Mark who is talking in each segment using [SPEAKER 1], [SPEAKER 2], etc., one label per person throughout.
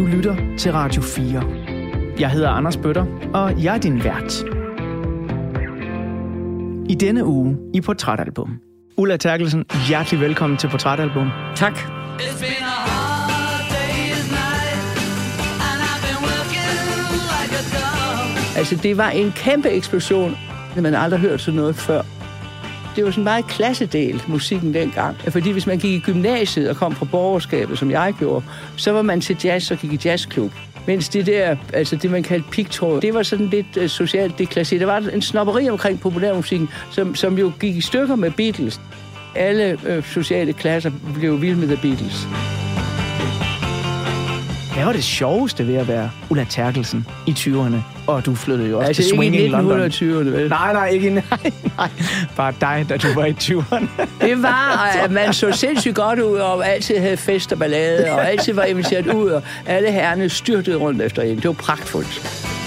[SPEAKER 1] Du lytter til Radio 4. Jeg hedder Anders Bøtter, og jeg er din vært. I denne uge i Portrætalbum. Ulla Terkelsen, hjertelig velkommen til Portrætalbum.
[SPEAKER 2] Tak. Altså, det var en kæmpe eksplosion. Man har aldrig hørt sådan noget før. Det var sådan meget klassedel, musikken dengang. Fordi hvis man gik i gymnasiet og kom fra borgerskabet, som jeg gjorde, så var man til jazz og gik i jazzklub. Mens det der, altså det man kaldte pigtråd, det var sådan lidt uh, socialt deklasseret. Der var en snopperi omkring populærmusikken, som, som jo gik i stykker med Beatles. Alle uh, sociale klasser blev vilde med The Beatles.
[SPEAKER 1] Hvad var det sjoveste ved at være Ulla Terkelsen i 20'erne? Og du flyttede jo også
[SPEAKER 2] altså,
[SPEAKER 1] til Swinging
[SPEAKER 2] ikke i
[SPEAKER 1] London.
[SPEAKER 2] 1920'erne, vel?
[SPEAKER 1] Nej, nej, ikke nej, nej. Bare dig, da du var i 20'erne.
[SPEAKER 2] Det var, at man så sindssygt godt ud, og altid havde fest og ballade, og altid var inviteret ud, og alle herrene styrtede rundt efter en. Det var pragtfuldt.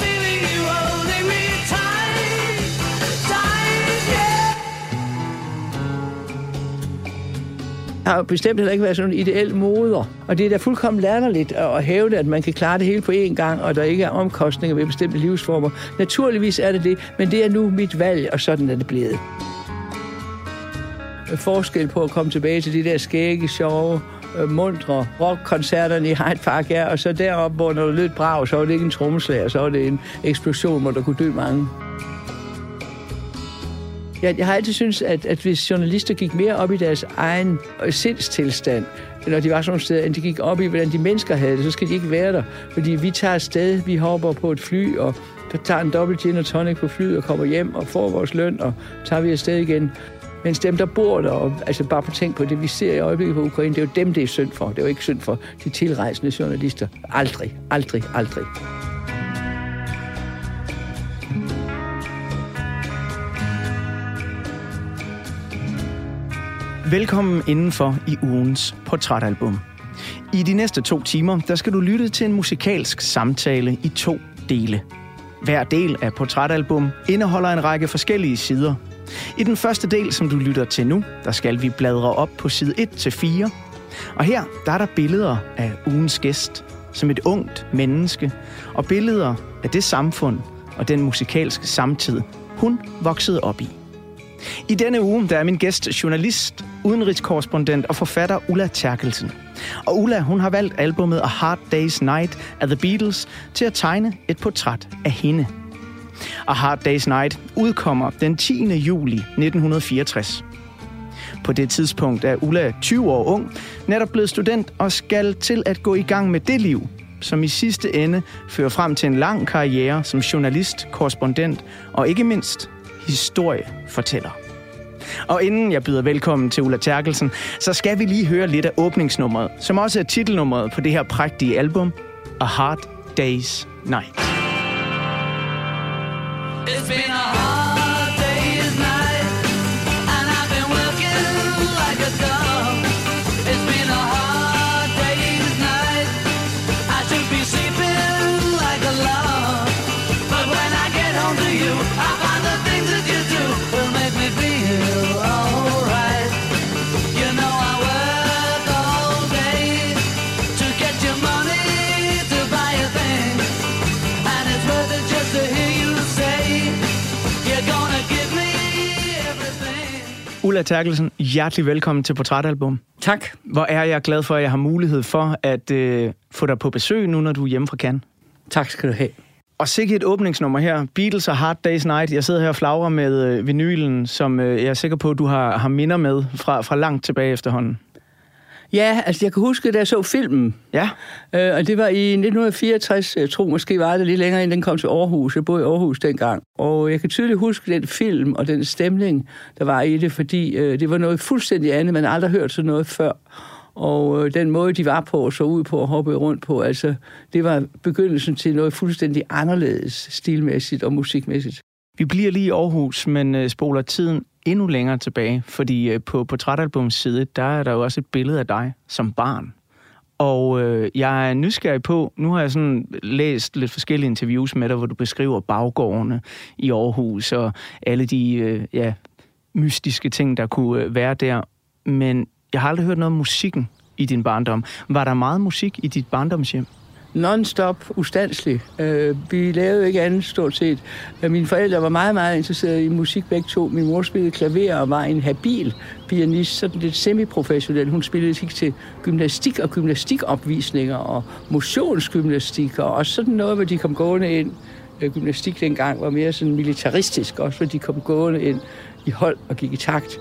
[SPEAKER 2] Har bestemt heller ikke været sådan en ideel moder. Og det er da fuldkommen latterligt at hævde, at man kan klare det hele på én gang, og der ikke er omkostninger ved bestemte livsformer. Naturligvis er det det, men det er nu mit valg, og sådan er det blevet. Forskel på at komme tilbage til de der skægge, sjove, øh, mundre rockkoncerterne i Hyde Park, ja, og så deroppe, hvor når der lød brav, så var det ikke en trommeslager, så var det en eksplosion, hvor der kunne dø mange. Jeg, jeg har altid syntes, at, at hvis journalister gik mere op i deres egen øh, sindstilstand, når de var sådan nogle steder, end de gik op i, hvordan de mennesker havde det, så skal de ikke være der. Fordi vi tager afsted, vi hopper på et fly, og tager en dobbelt gin og tonic på flyet og kommer hjem og får vores løn, og tager vi afsted igen. Mens dem, der bor der, og, altså bare på tænk på det, vi ser i øjeblikket på Ukraine, det er jo dem, det er synd for. Det er jo ikke synd for de tilrejsende journalister. Aldrig, aldrig, aldrig.
[SPEAKER 1] Velkommen indenfor i ugens portrætalbum. I de næste to timer, der skal du lytte til en musikalsk samtale i to dele. Hver del af portrætalbum indeholder en række forskellige sider. I den første del, som du lytter til nu, der skal vi bladre op på side 1 til 4. Og her, der er der billeder af ugens gæst, som et ungt menneske, og billeder af det samfund og den musikalske samtid, hun voksede op i. I denne uge der er min gæst journalist, udenrigskorrespondent og forfatter Ulla Terkelsen. Og Ulla hun har valgt albumet A Hard Day's Night af The Beatles til at tegne et portræt af hende. A Hard Day's Night udkommer den 10. juli 1964. På det tidspunkt er Ulla 20 år ung, netop blevet student og skal til at gå i gang med det liv, som i sidste ende fører frem til en lang karriere som journalist, korrespondent og ikke mindst historiefortæller. Og inden jeg byder velkommen til Ulla Terkelsen, så skal vi lige høre lidt af åbningsnummeret, som også er titelnummeret på det her prægtige album, A Hard Day's Night. It's been a hard Ulla Terkelsen, hjertelig velkommen til Portrætalbum.
[SPEAKER 2] Tak.
[SPEAKER 1] Hvor er jeg glad for, at jeg har mulighed for at øh, få dig på besøg nu, når du er hjemme fra Cannes.
[SPEAKER 2] Tak skal du have.
[SPEAKER 1] Og sikkert et åbningsnummer her. Beatles og Hard Day's Night. Jeg sidder her og flagrer med øh, vinylen, som øh, jeg er sikker på, at du har, har minder med fra, fra langt tilbage efterhånden.
[SPEAKER 2] Ja, altså jeg kan huske, da jeg så filmen,
[SPEAKER 1] Ja,
[SPEAKER 2] øh, og det var i 1964, jeg tror måske var det lidt længere, inden den kom til Aarhus. Jeg boede i Aarhus dengang. Og jeg kan tydeligt huske den film og den stemning, der var i det, fordi øh, det var noget fuldstændig andet. Man har aldrig hørt sådan noget før. Og øh, den måde, de var på og så ud på og hoppede rundt på, altså, det var begyndelsen til noget fuldstændig anderledes stilmæssigt og musikmæssigt.
[SPEAKER 1] vi bliver lige i Aarhus, men øh, spoler tiden endnu længere tilbage, fordi øh, på portrætalbums side, der er der jo også et billede af dig som barn. Og øh, jeg er nysgerrig på, nu har jeg sådan læst lidt forskellige interviews med dig, hvor du beskriver baggårdene i Aarhus og alle de øh, ja, mystiske ting, der kunne øh, være der. Men jeg har aldrig hørt noget om musikken i din barndom. Var der meget musik i dit barndomshjem?
[SPEAKER 2] Non-stop, ustandslig. Øh, vi lavede ikke andet stort set. Øh, mine forældre var meget, meget interesserede i musik begge to. Min mor spillede klaver og var en habil pianist, sådan lidt semiprofessionel. Hun spillede ikke til gymnastik og gymnastikopvisninger og motionsgymnastik og også sådan noget, hvor de kom gående ind. Øh, gymnastik dengang var mere sådan militaristisk, også hvor de kom gående ind i hold og gik i takt.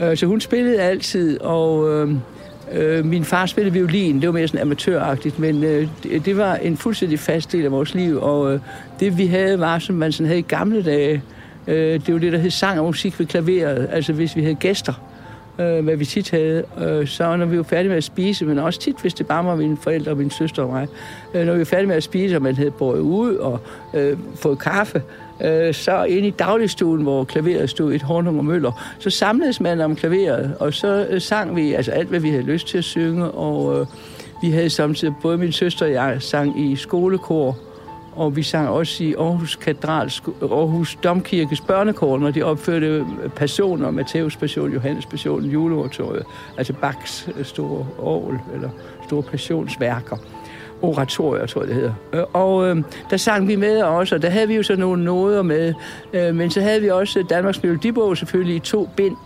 [SPEAKER 2] Øh, så hun spillede altid, og øh, øh, min far spillede violin. Det var mere sådan amatøragtigt, men øh, det, det var en fuldstændig fast del af vores liv, og øh, det vi havde var, som man sådan havde i gamle dage, øh, det var det, der hed sang og musik ved klaveret, altså hvis vi havde gæster øh, hvad vi tit havde. Øh, så når vi var færdige med at spise, men også tit, hvis det bare var mine forældre og min søster og mig, øh, når vi var færdige med at spise, og man havde båret ud og øh, fået kaffe, øh, så inde i dagligstuen, hvor klaveret stod et Hornung og møller, så samledes man om klaveret, og så øh, sang vi altså alt, hvad vi havde lyst til at synge, og øh, vi havde samtidig, både min søster og jeg sang i skolekor, og vi sang også i Aarhus Katedral, Aarhus Domkirkes børnekor, når de opførte øh, passioner, Matteus passion, Johannes passion, juleoratoriet, altså Bachs øh, store orgel, eller store passionsværker oratorier, tror jeg det hedder. Øh, og øh, der sang vi med også, og der havde vi jo så nogle noder med. Øh, men så havde vi også Danmarks Melodibog selvfølgelig i to bind.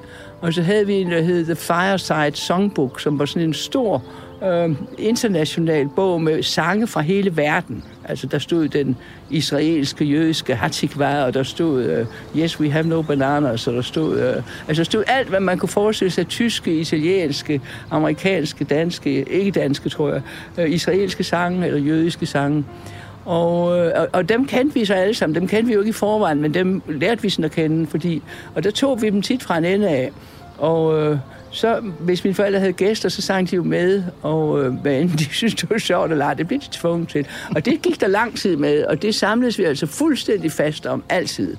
[SPEAKER 2] Og så havde vi en, der hed The Fireside Songbook, som var sådan en stor øh, international bog med sange fra hele verden. Altså, der stod den israelske, jødiske Hatikva, og der stod uh, Yes, we have no bananas, og der stod, uh, altså, der stod alt, hvad man kunne forestille sig, tyske, italienske, amerikanske, danske, ikke danske, tror jeg, uh, israelske sange eller jødiske sange. Og, og, og dem kendte vi så alle sammen. Dem kendte vi jo ikke i forvejen, men dem lærte vi sådan at kende, fordi... Og der tog vi dem tit fra en ende af. Og, uh, så hvis mine forældre havde gæster, så sang de jo med, og øh, hvad end de synes, det var sjovt eller ej, det blev de tvunget til. Og det gik der lang tid med, og det samledes vi altså fuldstændig fast om altid.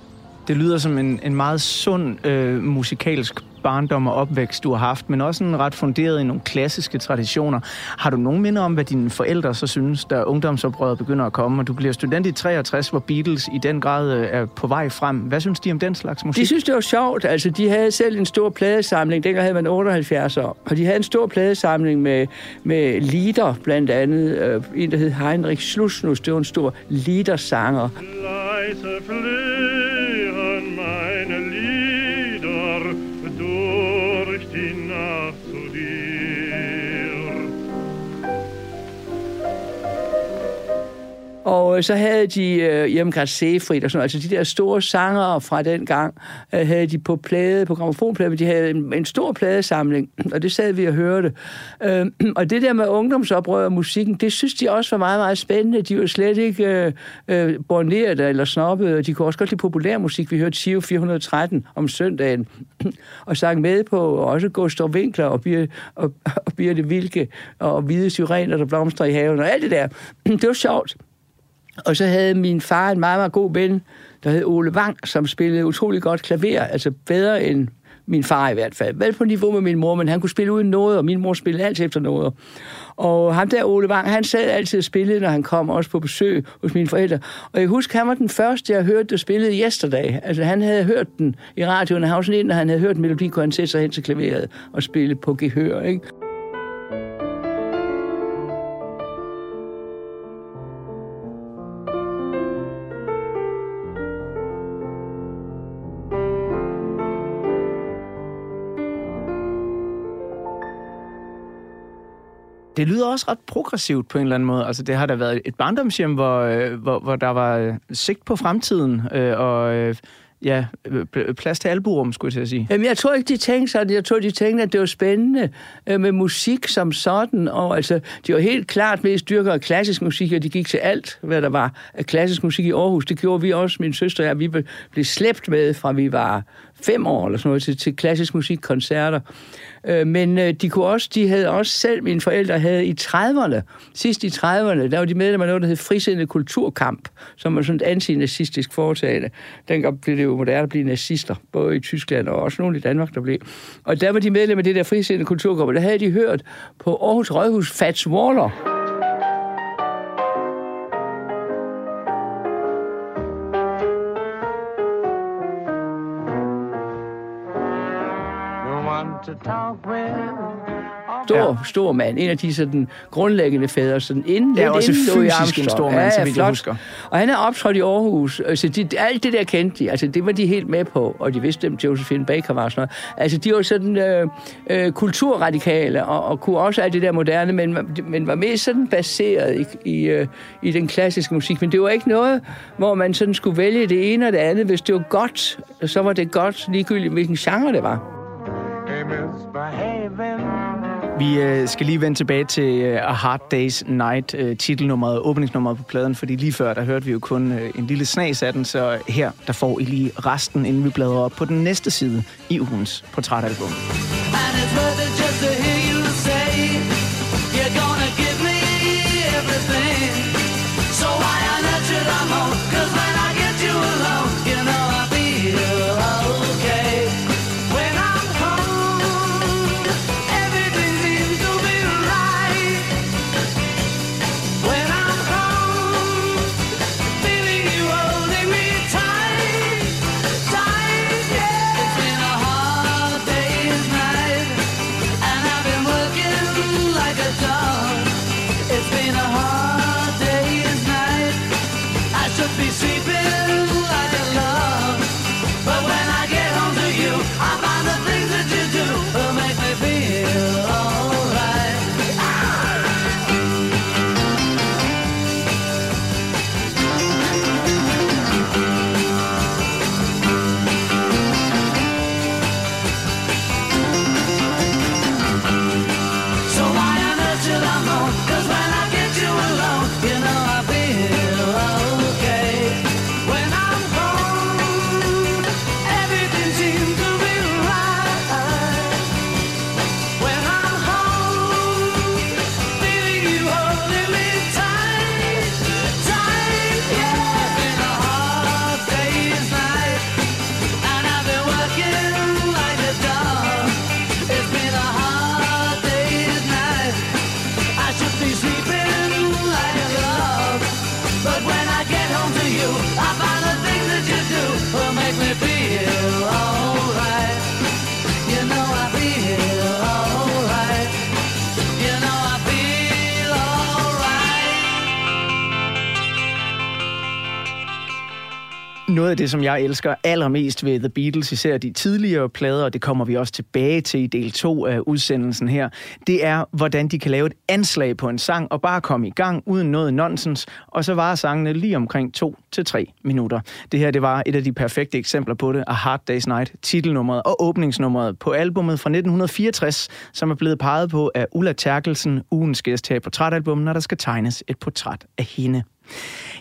[SPEAKER 1] Det lyder som en, en meget sund øh, musikalsk barndom og opvækst, du har haft, men også en ret funderet i nogle klassiske traditioner. Har du nogen minder om, hvad dine forældre så synes, da ungdomsoprøret begynder at komme, og du bliver student i 63, hvor Beatles i den grad øh, er på vej frem? Hvad synes de om den slags musik?
[SPEAKER 2] De synes, det var sjovt. Altså, de havde selv en stor pladesamling. Dengang havde man 78 år. Og de havde en stor pladesamling med, med lieder, blandt andet. Øh, en, der hed Heinrich Schlusnus. Det var en stor liedersanger. Leise Og så havde de øh, Jemgard Sefrit og sådan Altså de der store sanger fra den gang, øh, havde de på plade, på gramofonplade, men de havde en, en stor pladesamling, og det sad vi og hørte. Øh, og det der med ungdomsoprør og musikken, det synes de også var meget, meget spændende. De var slet ikke øh, øh, borneret eller snobbede, og de kunne også godt lide populær musik. Vi hørte Tio 413 om søndagen, og sang med på også Gustav Winkler og, Bir, og, og Birte Vilke og Hvide Syrener, der blomstrer i haven og alt det der. Det var sjovt. Og så havde min far en meget, meget god ven, der hed Ole Wang, som spillede utrolig godt klaver, altså bedre end min far i hvert fald. Vel på niveau med min mor, men han kunne spille uden noget, og min mor spillede altid efter noget. Og ham der, Ole Wang, han sad altid og spillede, når han kom også på besøg hos mine forældre. Og jeg husker, han var den første, jeg hørte, der spillede yesterday. Altså, han havde hørt den i radioen, og han var sådan en, når han havde hørt melodi, kunne han sætte sig hen til klaveret og spille på gehør, ikke?
[SPEAKER 1] Det lyder også ret progressivt på en eller anden måde. Altså, det har da været et barndomshjem, hvor, øh, hvor, hvor der var øh, sigt på fremtiden, øh, og øh, ja, øh, plads til alburum, skulle jeg til at sige.
[SPEAKER 2] Jamen, jeg tror ikke, de tænkte sådan. Jeg tror, de tænkte, at det var spændende øh, med musik som sådan. Og altså, de var helt klart mest dyrkere klassisk musik, og de gik til alt, hvad der var af klassisk musik i Aarhus. Det gjorde vi også, min søster og jeg. Vi blev slæbt med, fra vi var fem år eller sådan noget, til, til klassisk musikkoncerter. Øh, men øh, de kunne også, de havde også selv, mine forældre havde i 30'erne, sidst i 30'erne, der var de medlemmer af noget, der hed Frisindet Kulturkamp, som var sådan et antinazistisk foretagende. Dengang blev det jo moderne at blive nazister, både i Tyskland og også nogle i Danmark, der blev. Og der var de medlemmer af det der Frisindet Kulturkamp, og der havde de hørt på Aarhus Rådhus Fats Waller, Stor, ja. stor mand. En af de sådan grundlæggende fædre. Sådan inden,
[SPEAKER 1] ja, også inden fysisk en stor mand, ja, ja, så jeg husker.
[SPEAKER 2] Og han er optrådt i Aarhus. Så de, alt det der kendte de. Altså, det var de helt med på. Og de vidste, at Josephine Baker var sådan noget. Altså, de var sådan øh, øh, kulturradikale, og, og kunne også alt det der moderne, men, men var mest sådan baseret i, i, øh, i den klassiske musik. Men det var ikke noget, hvor man sådan skulle vælge det ene og det andet. Hvis det var godt, så var det godt, ligegyldigt hvilken genre det var.
[SPEAKER 1] Vi øh, skal lige vende tilbage til øh, A Hard Day's Night, øh, titelnummeret, åbningsnummeret på pladen, fordi lige før, der hørte vi jo kun øh, en lille snas af den, så her, der får I lige resten, inden vi bladrer op på den næste side i ugens portrætalbum. And it's worth it just to hear af det, som jeg elsker allermest ved The Beatles, især de tidligere plader, og det kommer vi også tilbage til i del 2 af udsendelsen her, det er, hvordan de kan lave et anslag på en sang og bare komme i gang uden noget nonsens, og så varer sangene lige omkring 2 til 3 minutter. Det her, det var et af de perfekte eksempler på det, A Hard Day's Night, titelnummeret og åbningsnummeret på albumet fra 1964, som er blevet peget på af Ulla Terkelsen, ugens gæst her i portrætalbummet, når der skal tegnes et portræt af hende.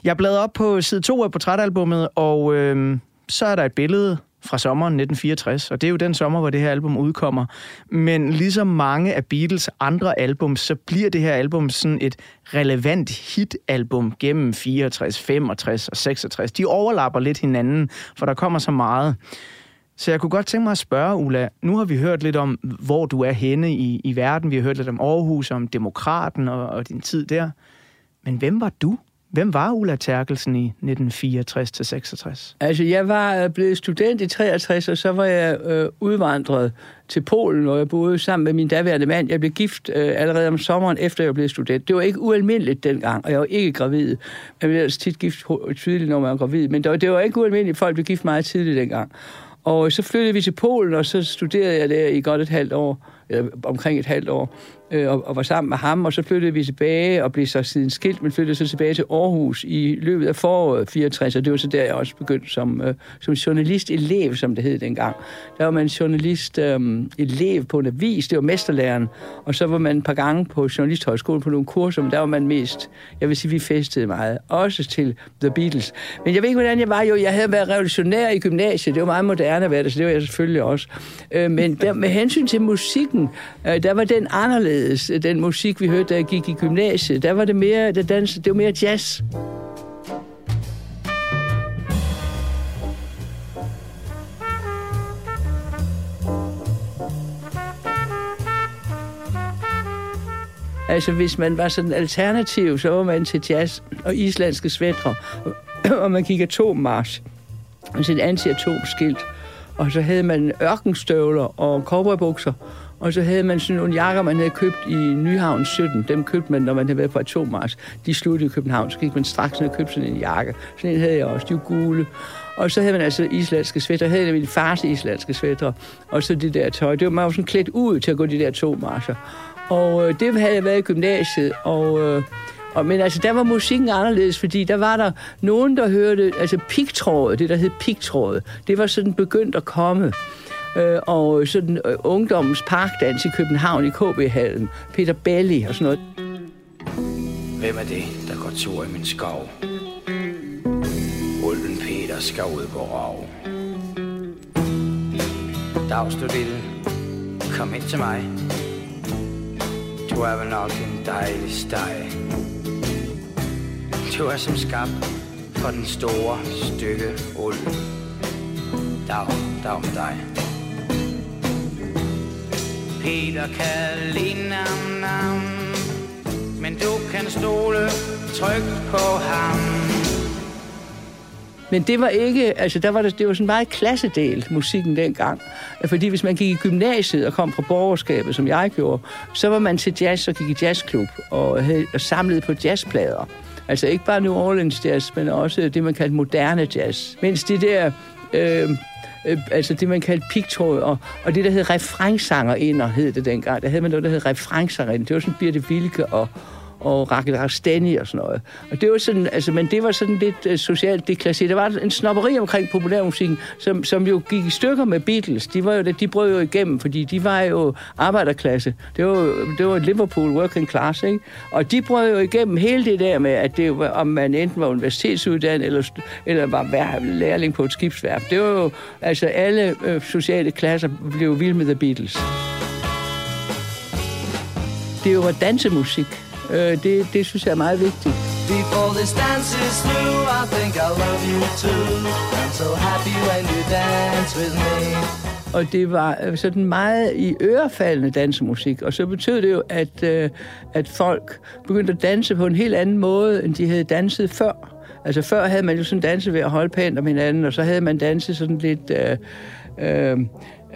[SPEAKER 1] Jeg bladrer op på side 2 af portrætalbummet, og øh, så er der et billede fra sommeren 1964, og det er jo den sommer, hvor det her album udkommer. Men ligesom mange af Beatles andre album, så bliver det her album sådan et relevant hitalbum gennem 64, 65 og 66. De overlapper lidt hinanden, for der kommer så meget. Så jeg kunne godt tænke mig at spørge, Ulla, nu har vi hørt lidt om, hvor du er henne i, i verden. Vi har hørt lidt om Aarhus, om demokraten og, og din tid der. Men hvem var du? Hvem var Ulla Terkelsen i 1964-66?
[SPEAKER 2] Altså, jeg var øh, blevet student i 63, og så var jeg øh, udvandret til Polen, og jeg boede sammen med min daværende mand. Jeg blev gift øh, allerede om sommeren, efter jeg blev student. Det var ikke ualmindeligt dengang, og jeg var ikke gravid. Man blev altså tit gift tydeligt, når man var gravid, men det var, det var ikke ualmindeligt. Folk blev gift meget tidligt dengang. Og så flyttede vi til Polen, og så studerede jeg der i godt et halvt år, eller omkring et halvt år, øh, og, og var sammen med ham, og så flyttede vi tilbage og blev så siden skilt, men flyttede så tilbage til Aarhus i løbet af foråret 64, og det var så der, jeg også begyndte som, øh, som journalist-elev, som det hed dengang. Der var man journalist-elev øh, på en avis, det var mesterlæren, og så var man et par gange på journalisthøjskolen på nogle kurser, men der var man mest, jeg vil sige, vi festede meget, også til The Beatles. Men jeg ved ikke, hvordan jeg var jo, jeg havde været revolutionær i gymnasiet, det var meget moderne at være det, så det var jeg selvfølgelig også. Øh, men der, med hensyn til musik, musikken, øh, der var den anderledes anderledes. Den musik, vi hørte, da jeg gik i gymnasiet, der var det mere, der dans, det var mere jazz. Altså, hvis man var sådan alternativ, så var man til jazz og islandske svætre, og man gik atommarsch, altså et anti-atomskilt. Og så havde man ørkenstøvler og cowboybukser, og så havde man sådan nogle jakker, man havde købt i Nyhavn 17. Dem købte man, når man havde været på atommars. De sluttede i København, så gik man straks ned og købte sådan en jakke. Sådan en havde jeg også, de var gule. Og så havde man altså islandske svætter. havde jeg min fars islandske svætter. Og så det der tøj. Det var, man var sådan klædt ud til at gå de der to marscher. Og øh, det havde jeg været i gymnasiet, og... Øh, og, men altså, der var musikken anderledes, fordi der var der nogen, der hørte, altså pigtrådet, det der hed pigtrådet, det var sådan begyndt at komme. Øh, og sådan øh, ungdommens parkdans i København i KB-hallen, Peter Belli og sådan noget.
[SPEAKER 3] Hvem er det, der går tur i min skov? Ulven Peter skal ud på rov. Dags du lille, kom ind til mig. Du er vel nok en dejlig steg. Du er som skabt for den store stykke ulv. Dag, dag med dig. Peter kan nam, nam, men du kan stole trygt på ham.
[SPEAKER 2] Men det var ikke, altså der var det, det var sådan meget klassedel, musikken dengang. Fordi hvis man gik i gymnasiet og kom fra borgerskabet, som jeg gjorde, så var man til jazz og gik i jazzklub og, havde, og samlede på jazzplader. Altså ikke bare New Orleans jazz, men også det, man kaldte moderne jazz. Mens de der... Øh, øh, altså det, man kaldte pigtråd, og, og det, der hed refrengsanger ind, hed det dengang. Der havde man noget, der hed refrengsanger ind. Det var sådan Birte Vilke og, og Rakel Rastani og sådan noget. Og det var sådan, altså, men det var sådan lidt uh, socialt deklasseret. Der var en snopperi omkring populærmusikken, som, som jo gik i stykker med Beatles. De, var jo, de brød jo igennem, fordi de var jo arbejderklasse. Det var, det var Liverpool working class, ikke? Og de brød jo igennem hele det der med, at det var, om man enten var universitetsuddannet eller, eller var lærling på et skibsværf. Det var jo, altså alle øh, sociale klasser blev vilde med The Beatles. Det var dansemusik. Øh, det, det synes jeg er meget vigtigt. Before this dance is through, I think I love you too. I'm so happy when you dance with me. Og det var øh, sådan meget i ørefaldende dansemusik, og så betød det jo, at, øh, at folk begyndte at danse på en helt anden måde, end de havde danset før. Altså før havde man jo sådan danset ved at holde pænt om hinanden, og så havde man danset sådan lidt... Øh, øh,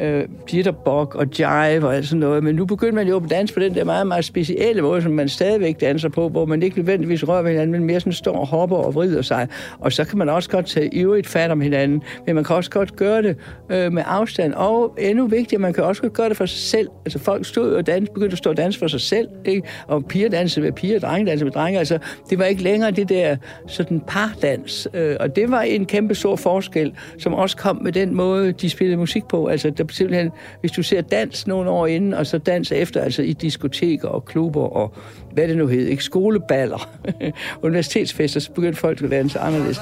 [SPEAKER 2] øh, jitterbug og jive og alt sådan noget. Men nu begynder man jo at danse på den der meget, meget specielle måde, som man stadigvæk danser på, hvor man ikke nødvendigvis rører ved hinanden, men mere sådan står og hopper og vrider sig. Og så kan man også godt tage ivrigt fat om hinanden, men man kan også godt gøre det øh, med afstand. Og endnu vigtigere, man kan også godt gøre det for sig selv. Altså folk stod og dans, begyndte at stå og danse for sig selv, ikke? og piger dansede med piger, drenge dansede med drenge. Altså, det var ikke længere det der sådan pardans. Øh, og det var en kæmpe stor forskel, som også kom med den måde, de spillede musik på. Altså, der simpelthen, hvis du ser dans nogle år inden, og så dans efter, altså i diskoteker og klubber og hvad det nu hedder, ikke skoleballer, universitetsfester, så begyndte folk at danse anderledes.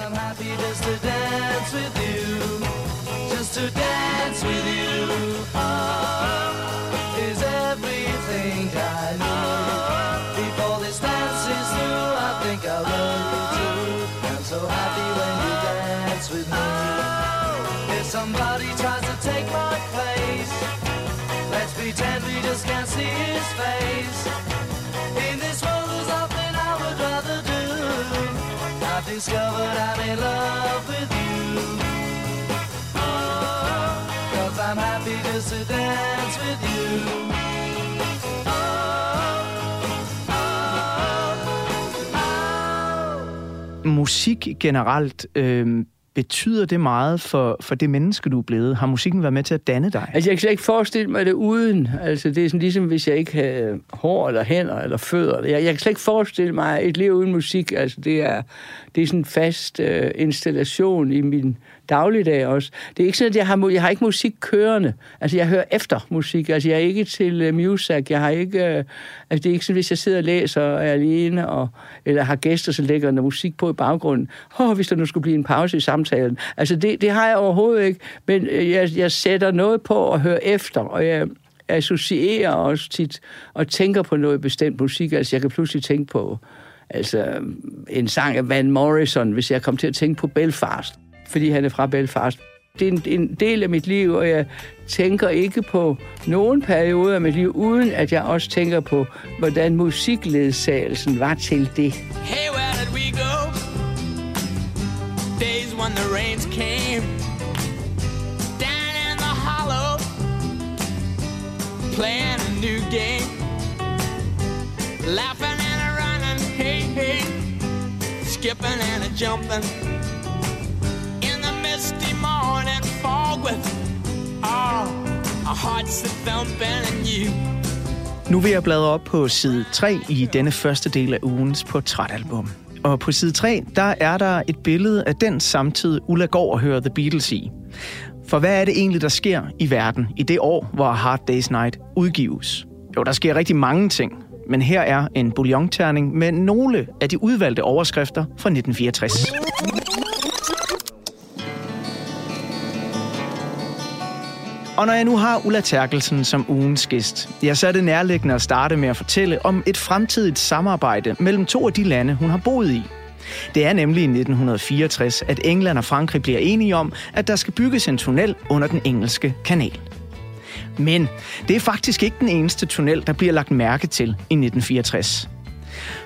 [SPEAKER 1] Musik generelt øh, Betyder det meget for, for det menneske, du er blevet? Har musikken været med til at danne dig?
[SPEAKER 2] Altså, jeg kan slet ikke forestille mig det uden. Altså, det er sådan ligesom, hvis jeg ikke havde hår, eller hænder, eller fødder. Jeg, jeg kan slet ikke forestille mig et liv uden musik. Altså, det er, det er sådan en fast øh, installation i min dagligdag også. Det er ikke sådan, at jeg har, jeg har ikke musik kørende. Altså, jeg hører efter musik. Altså, jeg er ikke til uh, music. Jeg har ikke... Uh, altså, det er ikke sådan, hvis jeg sidder og læser og er alene, og, eller har gæster, så lægger der musik på i baggrunden. Åh, oh, hvis der nu skulle blive en pause i samtalen. Altså, det, det har jeg overhovedet ikke. Men uh, jeg, jeg sætter noget på og hører efter, og jeg associerer også tit og tænker på noget bestemt musik. Altså, jeg kan pludselig tænke på altså, en sang af Van Morrison, hvis jeg kom til at tænke på Belfast fordi han er fra Belfast. Det er en, en del af mit liv, og jeg tænker ikke på nogen periode af mit liv, uden at jeg også tænker på, hvordan musikledsagelsen var til det. Hey, where did we go? Days when the rains came Down in the hollow
[SPEAKER 3] playing a new game. Laughing and a running, hey, hey. Skipping and a jumping. Misty morning fog with all our hearts that thumping and you. Nu vil jeg bladre op på side 3 i denne første del af ugens portrætalbum. Og på side 3, der er der et billede af den samtid, Ulla går og hører The Beatles i. For hvad er det egentlig, der sker i verden i det år, hvor Hard Day's Night udgives? Jo, der sker rigtig mange ting, men her er en bouillonterning med nogle af de udvalgte overskrifter fra 1964. Og når jeg nu har Ulla Terkelsen som ugens gæst, ja, så er det nærliggende at starte med at fortælle om et fremtidigt samarbejde mellem to af de lande, hun har boet i. Det er nemlig i 1964, at England og Frankrig bliver enige om, at der skal bygges en tunnel under den engelske kanal. Men det er faktisk ikke den eneste tunnel, der bliver lagt mærke til i 1964.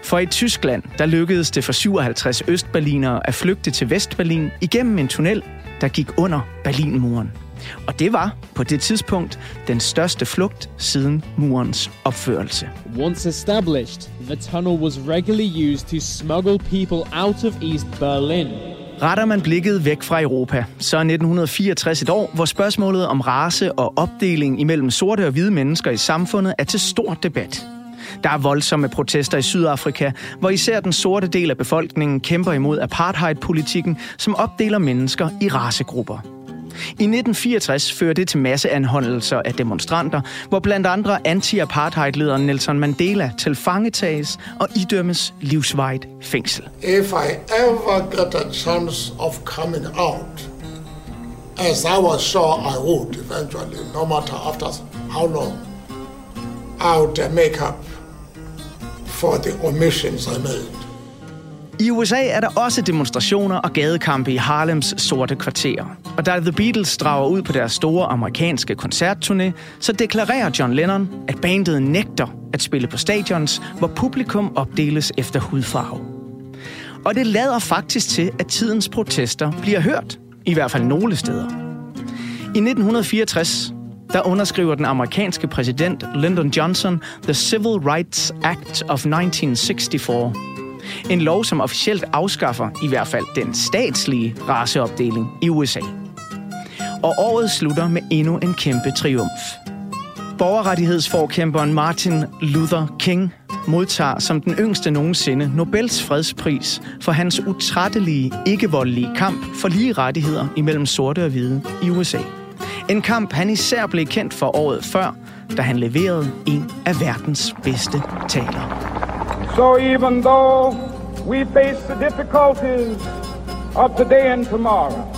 [SPEAKER 3] For i Tyskland, der lykkedes det for 57 østberlinere at flygte til Vestberlin igennem en tunnel, der gik under Berlinmuren. Og det var på det tidspunkt den største flugt siden murens opførelse.
[SPEAKER 4] Once established, the tunnel was regularly used to smuggle people out of East Berlin.
[SPEAKER 1] Retter man blikket væk fra Europa, så er 1964 et år, hvor spørgsmålet om race og opdeling imellem sorte og hvide mennesker i samfundet er til stor debat. Der er voldsomme protester i Sydafrika, hvor især den sorte del af befolkningen kæmper imod apartheidpolitikken, som opdeler mennesker i racegrupper. I 1964 førte det til masseanholdelser af demonstranter, hvor blandt andre anti-apartheid-lederen Nelson Mandela tilfangetages og idømmes livsvejt fængsel.
[SPEAKER 5] If I ever get a chance of coming out, as I was sure I would eventually, no matter after how long, I would make up for the omissions I made.
[SPEAKER 1] I USA er der også demonstrationer og gadekampe i Harlems sorte kvarter. Og da The Beatles drager ud på deres store amerikanske koncertturné, så deklarerer John Lennon, at bandet nægter at spille på stadions, hvor publikum opdeles efter hudfarve. Og det lader faktisk til, at tidens protester bliver hørt, i hvert fald nogle steder. I 1964 der underskriver den amerikanske præsident Lyndon Johnson The Civil Rights Act of 1964, en lov, som officielt afskaffer i hvert fald den statslige raceopdeling i USA. Og året slutter med endnu en kæmpe triumf. Borgerrettighedsforkæmperen Martin Luther King modtager som den yngste nogensinde Nobels fredspris for hans utrættelige, ikke-voldelige kamp for lige rettigheder imellem sorte og hvide i USA. En kamp, han især blev kendt for året før, da han leverede en af verdens bedste taler.
[SPEAKER 6] So even though we face the difficulties of today and tomorrow,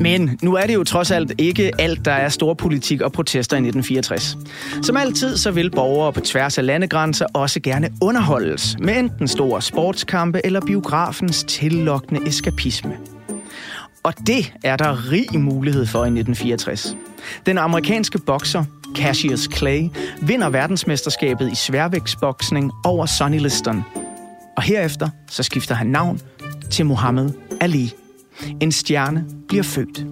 [SPEAKER 1] Men nu er det jo trods alt ikke alt, der er stor politik og protester i 1964. Som altid, så vil borgere på tværs af landegrænser også gerne underholdes med enten store sportskampe eller biografens tillokkende eskapisme. Og det er der rig mulighed for i 1964. Den amerikanske bokser Cassius Clay vinder verdensmesterskabet i sværvægtsboksning over Sonny Liston. Og herefter så skifter han navn til Muhammad Ali. En stjerne bliver født.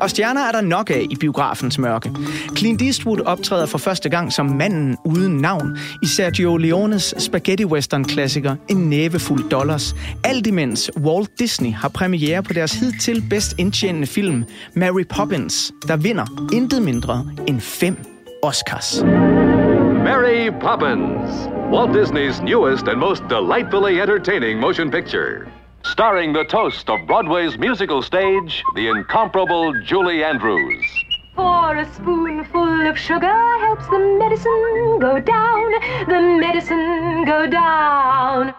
[SPEAKER 1] Og stjerner er der nok af i biografens mørke. Clint Eastwood optræder for første gang som manden uden navn i Sergio Leones spaghetti western klassiker En nævefuld dollars. Alt imens Walt Disney har premiere på deres hidtil bedst indtjenende film Mary Poppins, der vinder intet mindre end fem Oscars.
[SPEAKER 7] Mary Poppins, Walt Disney's newest and most delightfully entertaining motion picture starring the toast of Broadway's musical stage, the incomparable Julie Andrews.
[SPEAKER 8] For a spoonful of sugar helps the medicine go down, the medicine go down.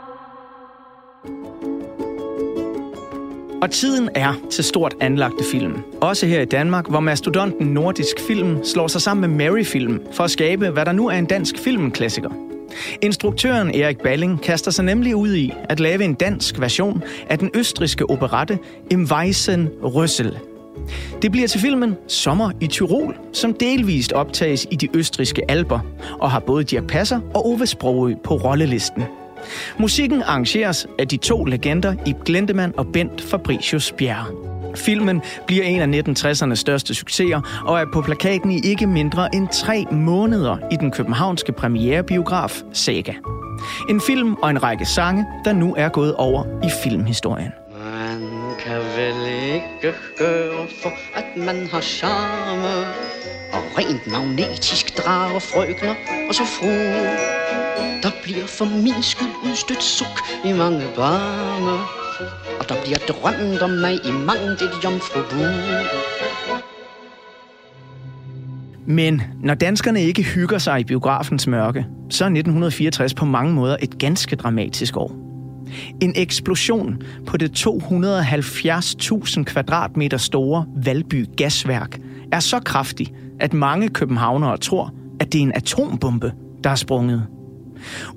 [SPEAKER 1] Og tiden er til stort anlagte film. Også her i Danmark, hvor mastodonten Nordisk Film slår sig sammen med Mary Film for at skabe, hvad der nu er en dansk filmklassiker. Instruktøren Erik Balling kaster sig nemlig ud i at lave en dansk version af den østriske operette Im Weißen Røssel. Det bliver til filmen Sommer i Tyrol, som delvist optages i de østriske alber, og har både Dirk Passer og Ove Sprogø på rollelisten. Musikken arrangeres af de to legender Ib Glendemann og Bent Fabricius Bjerre. Filmen bliver en af 1960'ernes største succeser og er på plakaten i ikke mindre end tre måneder i den københavnske premierebiograf Saga. En film og en række sange, der nu er gået over i filmhistorien.
[SPEAKER 9] Man kan vel ikke gøre for, at man har charme og rent magnetisk drager frøkner og så fru. Der bliver for min skyld udstødt suk i mange barme, og der bliver drømt om mig i mangt et jomfru
[SPEAKER 1] Men når danskerne ikke hygger sig i biografens mørke, så er 1964 på mange måder et ganske dramatisk år. En eksplosion på det 270.000 kvadratmeter store Valby gasværk er så kraftig, at mange københavnere tror, at det er en atombombe, der er sprunget.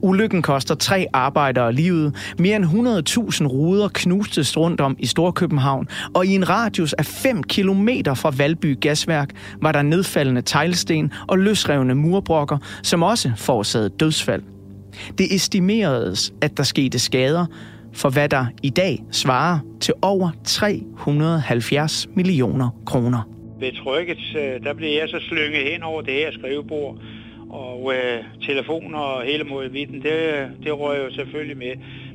[SPEAKER 1] Ulykken koster tre arbejdere livet, mere end 100.000 ruder knustes rundt om i Storkøbenhavn, og i en radius af 5 km fra Valby Gasværk var der nedfaldende teglsten og løsrevne murbrokker, som også forårsagede dødsfald. Det estimeredes, at der skete skader for hvad der i dag svarer til over 370 millioner kroner.
[SPEAKER 10] Ved trykket, øh, der blev jeg så slynget hen over det her skrivebord, og øh, telefoner og hele modvitten, det, det røg jo selvfølgelig med.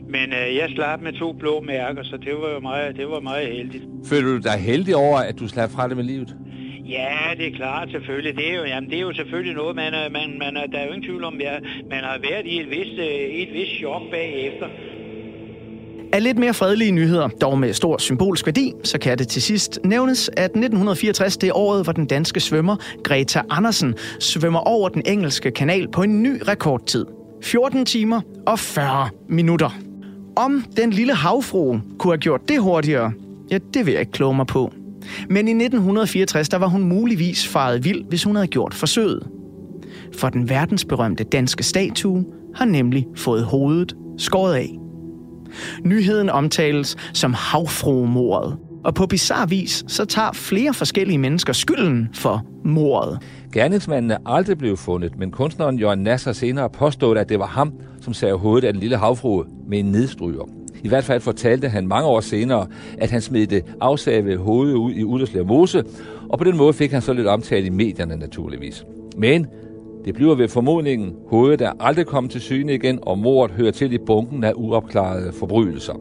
[SPEAKER 10] Men øh, jeg slap med to blå mærker, så det var jo meget, det var meget heldigt.
[SPEAKER 11] Føler du dig heldig over, at du slap fra det med livet?
[SPEAKER 10] Ja, det er klart selvfølgelig. Det er jo, jamen, det er jo selvfølgelig noget, man, man, man, der er jo ingen tvivl om, at man har været i et vist, øh, et vist chok bagefter.
[SPEAKER 1] Af lidt mere fredelige nyheder, dog med stor symbolsk værdi, så kan det til sidst nævnes, at 1964 det er året, hvor den danske svømmer Greta Andersen svømmer over den engelske kanal på en ny rekordtid. 14 timer og 40 minutter. Om den lille havfru kunne have gjort det hurtigere, ja, det vil jeg ikke kloge mig på. Men i 1964, der var hun muligvis faret vild, hvis hun havde gjort forsøget. For den verdensberømte danske statue har nemlig fået hovedet skåret af. Nyheden omtales som havfruemordet, og på bizarre vis, så tager flere forskellige mennesker skylden for mordet.
[SPEAKER 11] Gerningsmanden er aldrig blevet fundet, men kunstneren Jørgen Nasser senere påstod, at det var ham, som sagde hovedet af den lille havfrue med en nedstryger. I hvert fald fortalte han mange år senere, at han smed det afsavede hoved ud i Uderslev Mose, og på den måde fik han så lidt omtale i medierne naturligvis. Men det bliver ved formodningen hovedet, der aldrig kom til syne igen, og mordet hører til i bunken af uopklarede forbrydelser.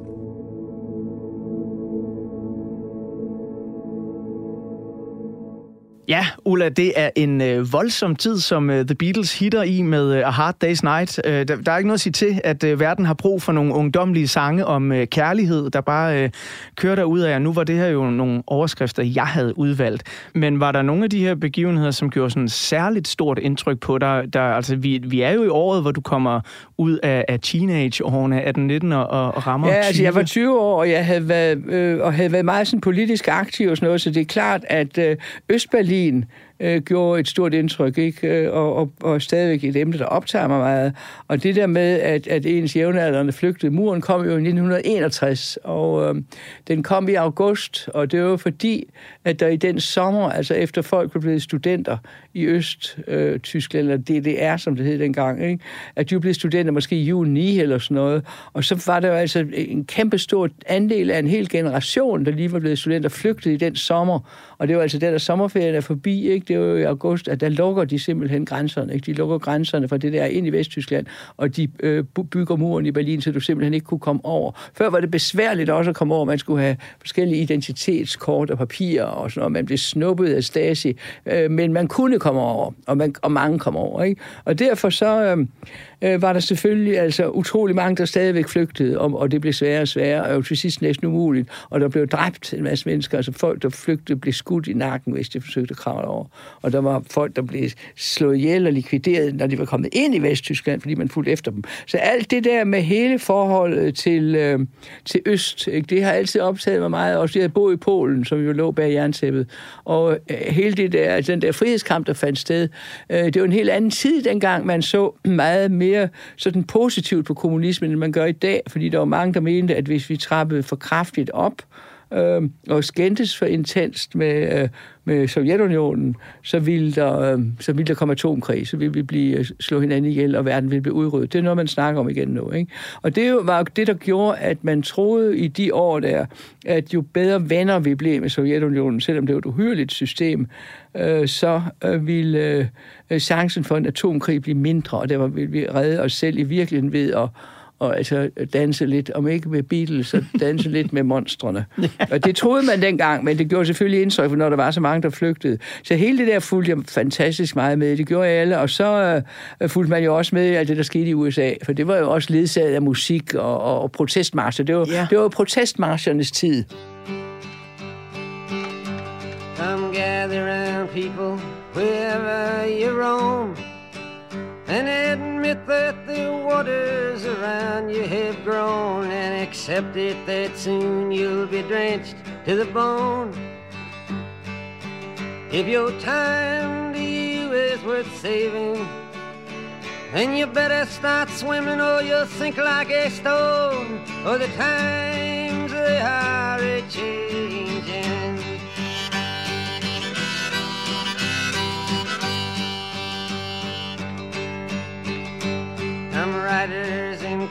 [SPEAKER 1] Ja, Ulla, det er en øh, voldsom tid, som øh, The Beatles hitter i med øh, A Hard Day's Night. Øh, der, der er ikke noget at sige til, at øh, verden har brug for nogle ungdomlige sange om øh, kærlighed, der bare øh, kører derud af. Nu var det her jo nogle overskrifter, jeg havde udvalgt. Men var der nogle af de her begivenheder, som gjorde sådan særligt stort indtryk på dig? Der, altså, vi, vi er jo i året, hvor du kommer ud af, af teenageårene 18-19 og, og rammer
[SPEAKER 2] Ja, altså jeg var 20 år, og jeg havde været, øh, og havde været meget sådan politisk aktiv og sådan noget, så det er klart, at øh, Østberlin Berlin øh, gjorde et stort indtryk, ikke? Øh, og, og, og stadigvæk et emne, der optager mig meget. Og det der med, at, at ens jævnaldrende flygtede, muren kom jo i 1961, og øh, den kom i august, og det var fordi, at der i den sommer, altså efter folk blev blevet studenter i Øst-Tyskland, øh, eller DDR, som det hed dengang, ikke? at de blev studenter måske i juni eller sådan noget, og så var der jo altså en kæmpe stor andel af en hel generation, der lige var blevet studenter, flygtede i den sommer, og det var altså den, der sommerferien er forbi, ikke? Det var jo i august, at der lukker de simpelthen grænserne. Ikke? De lukker grænserne fra det der ind i Vesttyskland, og de øh, bygger muren i Berlin, så du simpelthen ikke kunne komme over. Før var det besværligt også at komme over. Man skulle have forskellige identitetskort og papirer og sådan noget. Man blev snuppet af Stasi, øh, men man kunne komme over, og, man, og mange kom over. Ikke? Og derfor så... Øhm, øh, var der selvfølgelig altså utrolig mange, der stadigvæk flygtede, og, og det blev sværere og sværere, og til sidst næsten umuligt. Og der blev dræbt en masse mennesker, altså folk, der flygtede, blev skudt i nakken, hvis de forsøgte at kravle over og der var folk, der blev slået ihjel og likvideret, når de var kommet ind i Vesttyskland, fordi man fulgte efter dem. Så alt det der med hele forholdet til, øh, til Øst, ikke, det har altid optaget mig meget. Også jeg havde boet i Polen, som jo lå bag jerntæppet, og øh, hele det der, altså den der frihedskamp, der fandt sted, øh, det var en helt anden tid dengang, man så meget mere sådan positivt på kommunismen, end man gør i dag, fordi der var mange, der mente, at hvis vi trappede for kraftigt op, øh, og skændtes for intenst med, øh, med Sovjetunionen, så ville, der, øh, så ville der komme atomkrig, så ville vi blive, øh, slå hinanden ihjel, og verden ville blive udryddet. Det er noget, man snakker om igen nu. Ikke? Og det var det, der gjorde, at man troede i de år der, at jo bedre venner vi blev med Sovjetunionen, selvom det var et uhyrligt system, øh, så øh, ville øh, øh chancen for en atomkrig blive mindre, og der ville vi redde os selv i virkeligheden ved at og altså danse lidt, om ikke med Beatles, så danse lidt med monstrene. Og det troede man dengang, men det gjorde selvfølgelig indtryk, for når der var så mange, der flygtede. Så hele det der fulgte jeg fantastisk meget med. Det gjorde jeg alle, og så uh, fulgte man jo også med i alt det, der skete i USA, for det var jo også ledsaget af musik og, og, og protestmarscher. Det var, ja. det var protestmarschernes tid. Come gather around people, wherever you roam. and admit that the waters around you have grown and accept it that soon you'll be drenched to the bone. If your time to you is worth saving, then you better start swimming or you'll sink like a stone, or the times they are a changing. Some writers and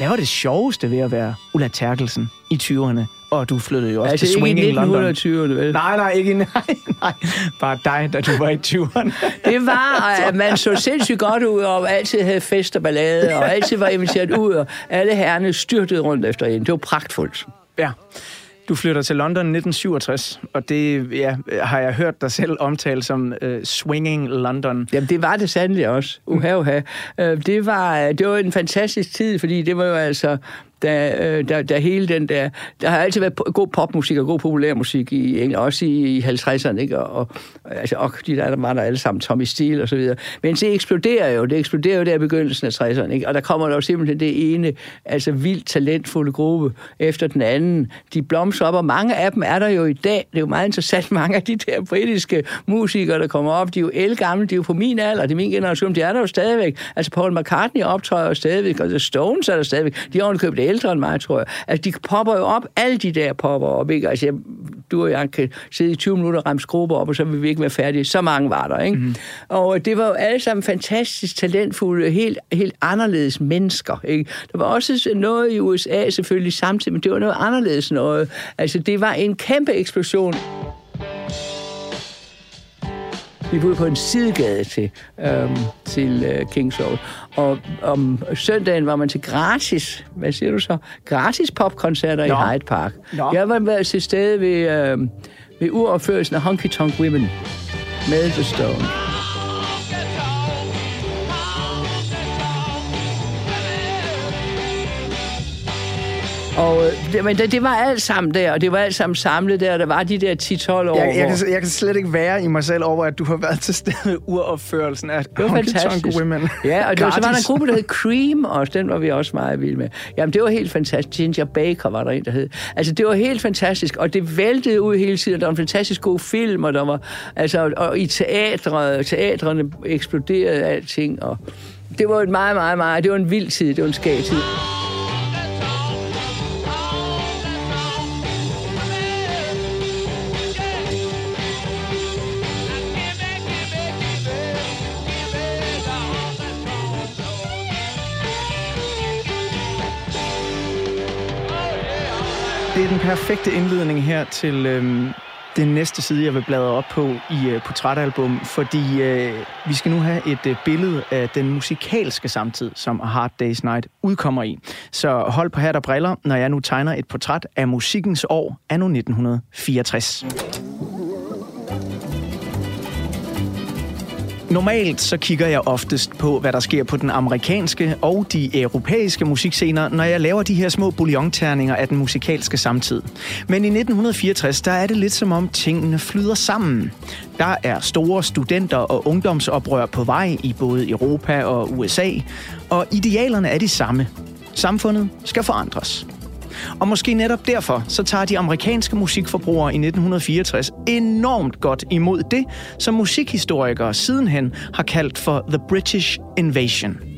[SPEAKER 2] Hvad var det sjoveste ved at være Ulla Terkelsen i 20'erne? Og du flyttede jo også altså, til Swinging ikke i 1920'erne, vel? Nej, nej, ikke nej, nej. Bare dig, da du var i 20'erne. det var, at man så sindssygt godt ud, og altid havde fest og ballade, og altid var inviteret ud, og alle herrene styrtede rundt efter en. Det var pragtfuldt. Ja. Du flytter til London 1967, og det ja, har jeg hørt dig selv omtale som uh, Swinging London. Jamen, det var det sandelig også. Uha, uha. Uh, det, var, øh, det var en fantastisk tid, fordi det var jo altså da, der, da, da hele den der... Der har altid været god popmusik og god populærmusik i England, også i, i 50'erne, ikke? Og, og, altså, og de der, der var der alle sammen, Tommy Steele og så videre. Men det eksploderer jo, det eksploderer jo der i begyndelsen af 60'erne, ikke? Og der kommer jo simpelthen det ene, altså vildt talentfulde gruppe efter den anden. De blomstrer op, og mange af dem er der jo i dag. Det er jo meget interessant, mange af de der britiske musikere, der kommer op, de er jo elgamle, de er jo på min alder, det er min generation, de er der jo stadigvæk. Altså Paul McCartney optræder jo stadigvæk, og The Stones er der stadigvæk. De har købt ældre end mig, tror jeg. Altså, de popper jo op, alle de der popper op, ikke? Altså, jeg, du og jeg kan sidde i 20 minutter og ramme skrubber op, og så vil vi ikke være færdige. Så mange var der, ikke? Mm. Og det var jo alle sammen fantastisk talentfulde, helt, helt anderledes mennesker, ikke? Der var også noget i USA selvfølgelig samtidig, men det var noget anderledes noget. Altså, det var en kæmpe eksplosion. Vi boede på en sidegade til, øhm, til uh, Kings Road. Og om søndagen var man til gratis, hvad siger du så? Gratis popkoncerter Nå. i Hyde Park. Nå. Jeg var til stede ved, øhm, ved uropførelsen af Honky Tonk Women med The Stone. Og øh, det, men det, det var alt sammen der, og det var alt sammen samlet der, og der var de der 10-12 år. Jeg,
[SPEAKER 3] jeg, kan, jeg kan slet ikke være i mig selv over, at du har været til stede uropførelsen af
[SPEAKER 2] det var fantastisk. Women. Ja, og det var, så var der en gruppe, der hed Cream, og den var vi også meget vilde med. Jamen, det var helt fantastisk. Ginger Baker var der en, der hed. Altså, det var helt fantastisk, og det væltede ud hele tiden. Der var en fantastisk god film, og der var, altså, og i teatre, teatrene eksploderede alting, og det var en meget, meget, meget, det var en vild tid, det var en skag tid.
[SPEAKER 3] Det er den perfekte indledning her til øhm,
[SPEAKER 1] den næste side, jeg vil bladre op på i øh, portrætalbum, fordi øh, vi skal nu have et øh, billede af den musikalske samtid, som A Hard Day's Night udkommer i. Så hold på hat og briller, når jeg nu tegner et portræt af musikkens år anno 1964. Normalt så kigger jeg oftest på, hvad der sker på den amerikanske og de europæiske musikscener, når jeg laver de her små bouillonterninger af den musikalske samtid. Men i 1964, der er det lidt som om tingene flyder sammen. Der er store studenter- og ungdomsoprør på vej i både Europa og USA, og idealerne er de samme. Samfundet skal forandres. Og måske netop derfor, så tager de amerikanske musikforbrugere i 1964 enormt godt imod det, som musikhistorikere sidenhen har kaldt for The British Invasion –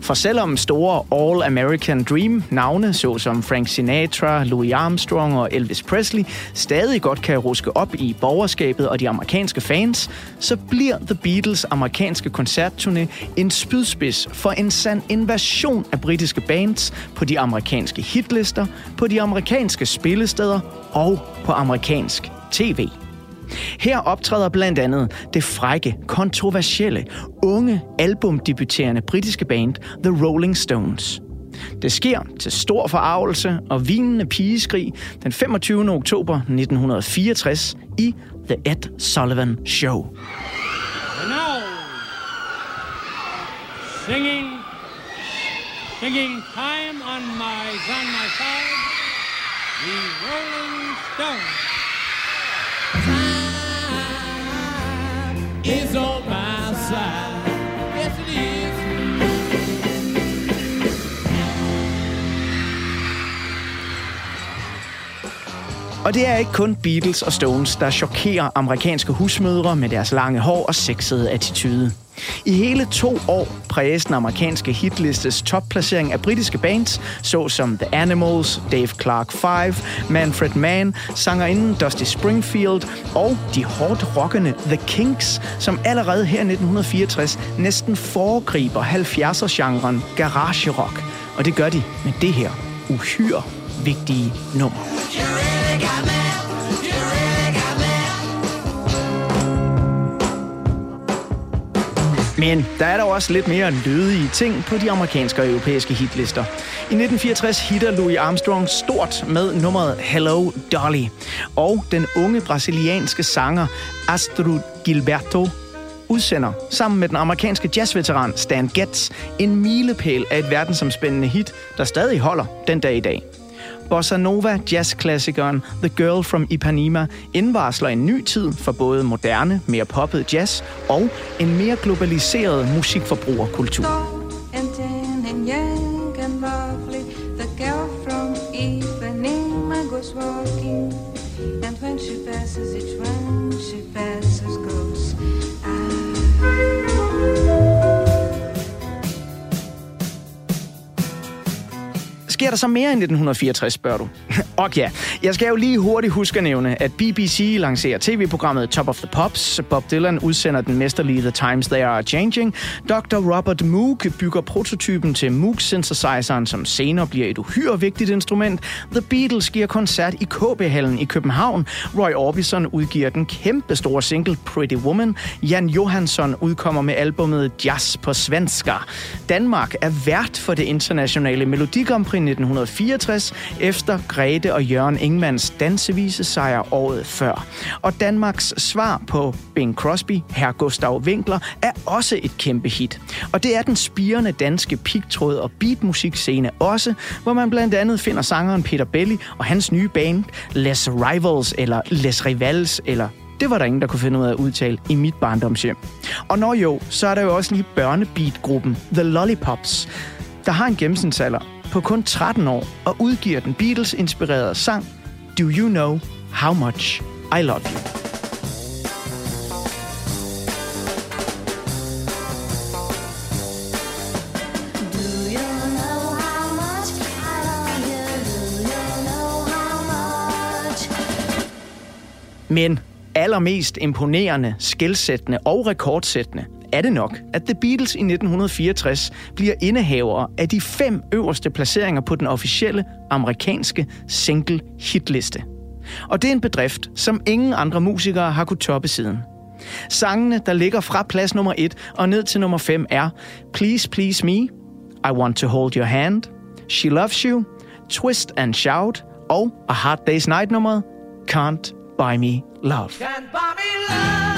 [SPEAKER 1] for selvom store All-American Dream-navne, såsom Frank Sinatra, Louis Armstrong og Elvis Presley, stadig godt kan ruske op i borgerskabet og de amerikanske fans, så bliver The Beatles amerikanske koncertturné en spydspids for en sand invasion af britiske bands på de amerikanske hitlister, på de amerikanske spillesteder og på amerikansk tv. Her optræder blandt andet det frække, kontroversielle, unge, albumdebuterende britiske band The Rolling Stones. Det sker til stor forarvelse og vinende pigeskrig den 25. oktober 1964 i The Ed Sullivan Show. And now, singing, singing time on my, on my side, the Rolling Stones. Is on Og det er ikke kun Beatles og Stones, der chokerer amerikanske husmødre med deres lange hår og sexede attitude. I hele to år præges den amerikanske hitlistes topplacering af britiske bands, såsom The Animals, Dave Clark 5, Manfred Mann, sangerinden Dusty Springfield og de hårdt rockende The Kinks, som allerede her i 1964 næsten foregriber 70'er-genren garage rock. Og det gør de med det her uhyre vigtige nummer. Men der er der også lidt mere lødige ting på de amerikanske og europæiske hitlister. I 1964 hitter Louis Armstrong stort med nummeret Hello Dolly. Og den unge brasilianske sanger Astrid Gilberto udsender sammen med den amerikanske jazzveteran Stan Getz en milepæl af et verdensomspændende hit, der stadig holder den dag i dag. Bossa Nova jazzklassikeren The Girl from Ipanema indvarsler en ny tid for både moderne, mere poppet jazz og en mere globaliseret musikforbrugerkultur. And when she passes each one, she passes goes. Sker der så mere i 1964, spørger du? og ja, jeg skal jo lige hurtigt huske at nævne, at BBC lancerer tv-programmet Top of the Pops. Bob Dylan udsender den mesterlige The Times They Are Changing. Dr. Robert Moog bygger prototypen til Moog-synthesizeren, som senere bliver et uhyre vigtigt instrument. The Beatles giver koncert i KB-hallen i København. Roy Orbison udgiver den kæmpe store single Pretty Woman. Jan Johansson udkommer med albumet Jazz på svensker. Danmark er vært for det internationale Melodi Grand Prix 1964, efter Grete og Jørgen Ingmans dansevise sejr året før. Og Danmarks svar på Bing Crosby, herr Gustav Winkler, er også et kæmpe hit. Og det er den spirende danske pigtråd og beatmusikscene også, hvor man blandt andet finder sangeren Peter Belli og hans nye band Les Rivals eller Les Rivals eller det var der ingen, der kunne finde ud af at udtale i mit barndomshjem. Og når jo, så er der jo også lige børnebeatgruppen The Lollipops, der har en gennemsnitsalder på kun 13 år og udgiver den Beatles-inspirerede sang Do You Know How Much I Love You. Men allermest imponerende, skældsættende og rekordsættende er det nok, at The Beatles i 1964 bliver indehavere af de fem øverste placeringer på den officielle amerikanske single hitliste.
[SPEAKER 12] Og det er en bedrift, som ingen andre musikere har kunne toppe siden. Sangene, der ligger fra plads nummer 1 og ned til nummer 5 er Please Please Me, I Want to Hold Your Hand, She Loves You, Twist and Shout og A Hard Day's Night nummeret Can't Buy Me Love. Can't buy me love.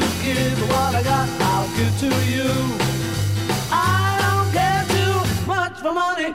[SPEAKER 12] to give, what I got I'll give to you. I don't care too much for money,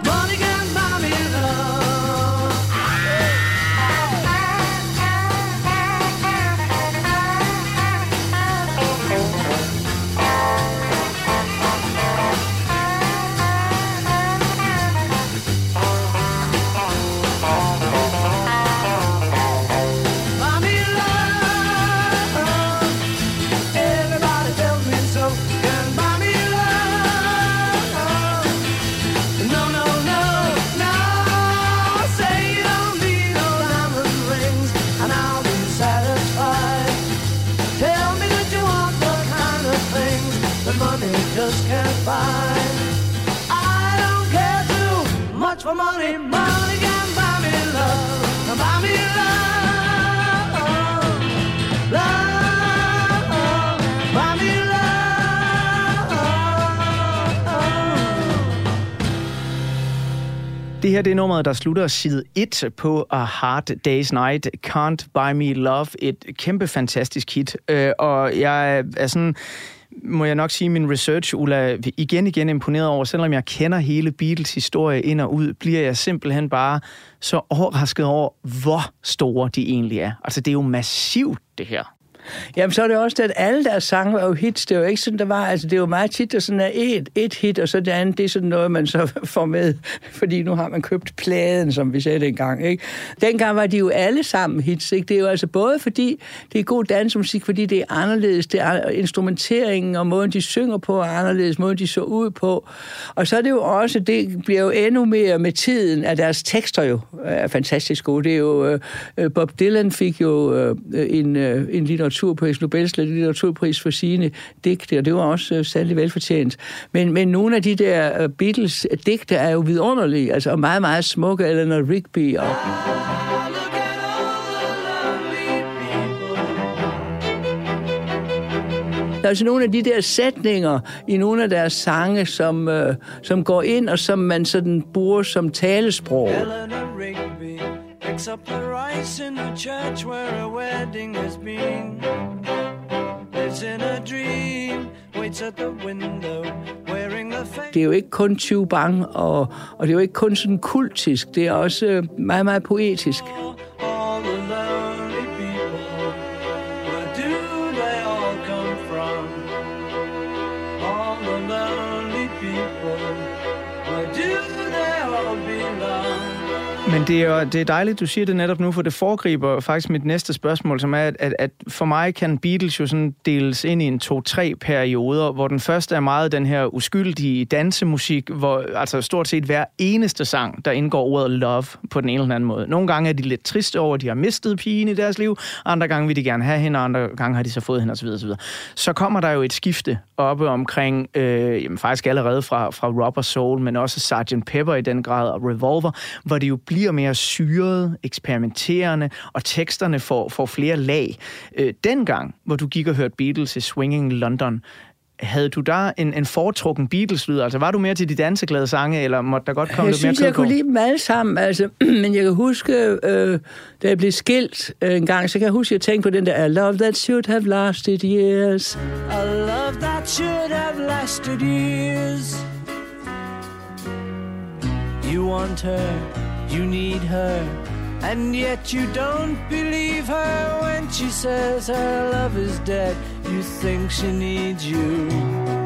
[SPEAKER 12] Det her det er nummeret, der slutter side 1 på A Hard Day's Night, Can't Buy Me Love, et kæmpe fantastisk hit. Øh, og jeg er sådan må jeg nok sige, min research, Ulla, igen igen imponeret over. Selvom jeg kender hele Beatles historie ind og ud, bliver jeg simpelthen bare så overrasket over, hvor store de egentlig er. Altså, det er jo massivt, det her.
[SPEAKER 2] Jamen, så er det også det, at alle deres sange var jo hits. Det var ikke sådan, der var. Altså, det er jo meget tit, der sådan er et, et hit, og så det andet, det er sådan noget, man så får med, fordi nu har man købt pladen, som vi sagde dengang. Ikke? Dengang var de jo alle sammen hits. Ikke? Det er jo altså både fordi, det er god dansmusik, fordi det er anderledes. Det er instrumenteringen og måden, de synger på er anderledes, måden, de så ud på. Og så er det jo også, det bliver jo endnu mere med tiden, at deres tekster jo er fantastisk gode. Det er jo, øh, øh, Bob Dylan fik jo øh, øh en, øh, en litteratur litteraturpris, Nobels litteraturpris for sine digte, og det var også uh, særlig velfortjent. Men, men nogle af de der uh, Beatles digte er jo vidunderlige, altså og meget, meget smukke, Eleanor Rigby og... Der er altså nogle af de der sætninger i nogle af deres sange, som, uh, som går ind, og som man sådan bruger som talesprog. Eleanor picks up the rice in the church where a wedding has been. Lives in a dream, waits at the window, wearing the face. Det er jo ikke kun Bang, og, og det er jo ikke kun sådan kultisk, det er også meget, meget poetisk. Det er, det er dejligt, du siger det netop nu, for det foregriber faktisk mit næste spørgsmål, som er, at, at, for mig kan Beatles jo sådan deles ind i en to-tre perioder, hvor den første er meget den her uskyldige dansemusik, hvor altså stort set hver eneste sang, der indgår ordet love på den ene eller anden måde. Nogle gange er de lidt triste over, at de har mistet pigen i deres liv, andre gange vil de gerne have hende, og andre gange har de så fået hende osv. osv. Så kommer der jo et skifte oppe omkring, øh, jamen faktisk allerede fra, fra Robber Soul, men også Sgt. Pepper i den grad, og Revolver, hvor det jo bliver mere syret, eksperimenterende, og teksterne får, får flere lag. Øh, dengang, hvor du gik og hørte Beatles i Swinging London,
[SPEAKER 3] havde du der en, en foretrukken Beatles-lyd? Altså var du mere til de danseglade sange, eller måtte der godt komme
[SPEAKER 2] jeg
[SPEAKER 3] lidt mere
[SPEAKER 2] synes, jeg kunne lide dem alle sammen, altså, men jeg kan huske, øh, da jeg blev skilt øh, en gang, så kan jeg huske, at jeg tænkte på den der, I love that should have lasted years. I love that should have lasted years. You want her, you need her, and yet you don't believe her when she says her love is dead. You think she needs you.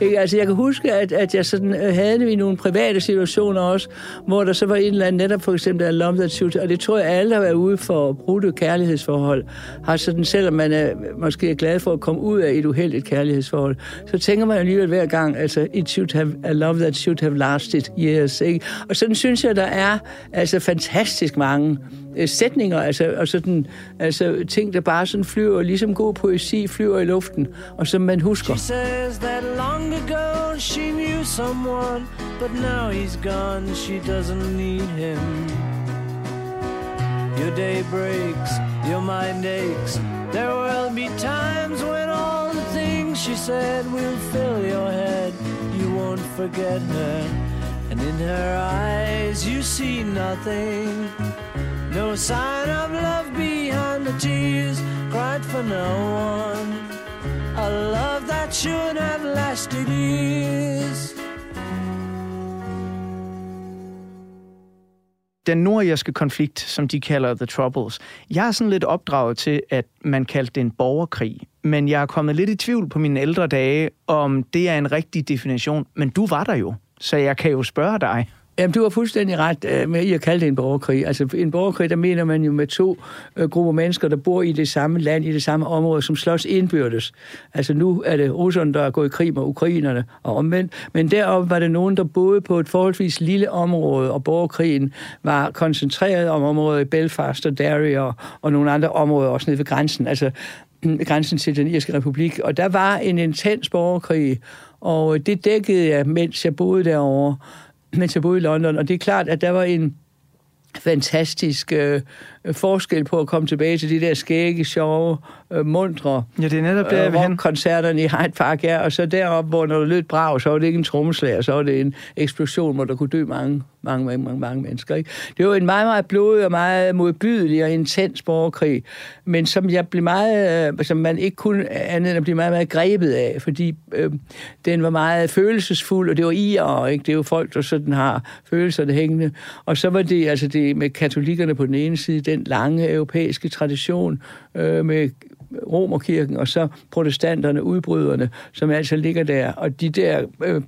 [SPEAKER 2] Ikke? Altså, jeg kan huske, at, at jeg sådan, øh, havde det i nogle private situationer også, hvor der så var en eller anden, netop for eksempel af Love That Shoot, og det tror jeg, alle, der har været ude for brudte kærlighedsforhold, har sådan, selvom man er, måske er glad for at komme ud af et uheldigt kærlighedsforhold, så tænker man alligevel hver gang, altså, it should have, a love that should have lasted years, ikke? Og sådan synes jeg, der er altså fantastisk mange øh, sætninger, altså, og sådan, altså ting, der bare sådan flyver, ligesom god poesi flyver i luften, og som man husker. She says that long ago she knew someone, but now he's gone, she doesn't need him. Your day breaks, your mind aches, there will be times when all the things she said will fill your head, you won't forget her, and in her eyes you see nothing. No sign of love behind the tears cried for no one. A love that should have lasted years. Den nordirske konflikt, som de kalder The Troubles. Jeg er sådan lidt opdraget til, at man kaldte det en borgerkrig. Men jeg er kommet lidt i tvivl på mine ældre dage, om det er en rigtig definition. Men du var der jo, så jeg kan jo spørge dig. Jamen, du har fuldstændig ret øh, med at kalde det en borgerkrig. Altså, en borgerkrig, der mener man jo med to øh, grupper mennesker, der bor i det samme land, i det samme område, som slås indbyrdes. Altså, nu er det russerne, der er gået i krig med ukrainerne og omvendt. Men deroppe var det nogen, der boede på et forholdsvis lille område, og borgerkrigen var koncentreret om området i Belfast og Derry og, og nogle andre områder også nede ved grænsen. Altså, grænsen til den irske republik. Og der var en intens borgerkrig, og det dækkede jeg, mens jeg boede derovre mens jeg boede i London. Og det er klart, at der var en fantastisk øh, forskel på at komme tilbage til de der skægge, sjove, øh, mundre
[SPEAKER 3] ja, det er netop det,
[SPEAKER 2] øh, koncerterne i Hyde Park, ja, og så deroppe, hvor når det lød brag, så var det ikke en trommeslager, så var det en eksplosion, hvor der kunne dø mange, mange, mange, mange, mange mennesker. Ikke? Det var en meget, meget blodig og meget modbydelig og intens borgerkrig, men som jeg blev meget, øh, som man ikke kunne andet end at blive meget, meget grebet af, fordi øh, den var meget følelsesfuld, og det var IR, ikke? Det er jo folk, der sådan har følelserne hængende. Og så var det, altså det med katolikkerne på den ene side, den lange europæiske tradition øh, med romerkirken, og så protestanterne, udbryderne, som altså ligger der. Og de der øh,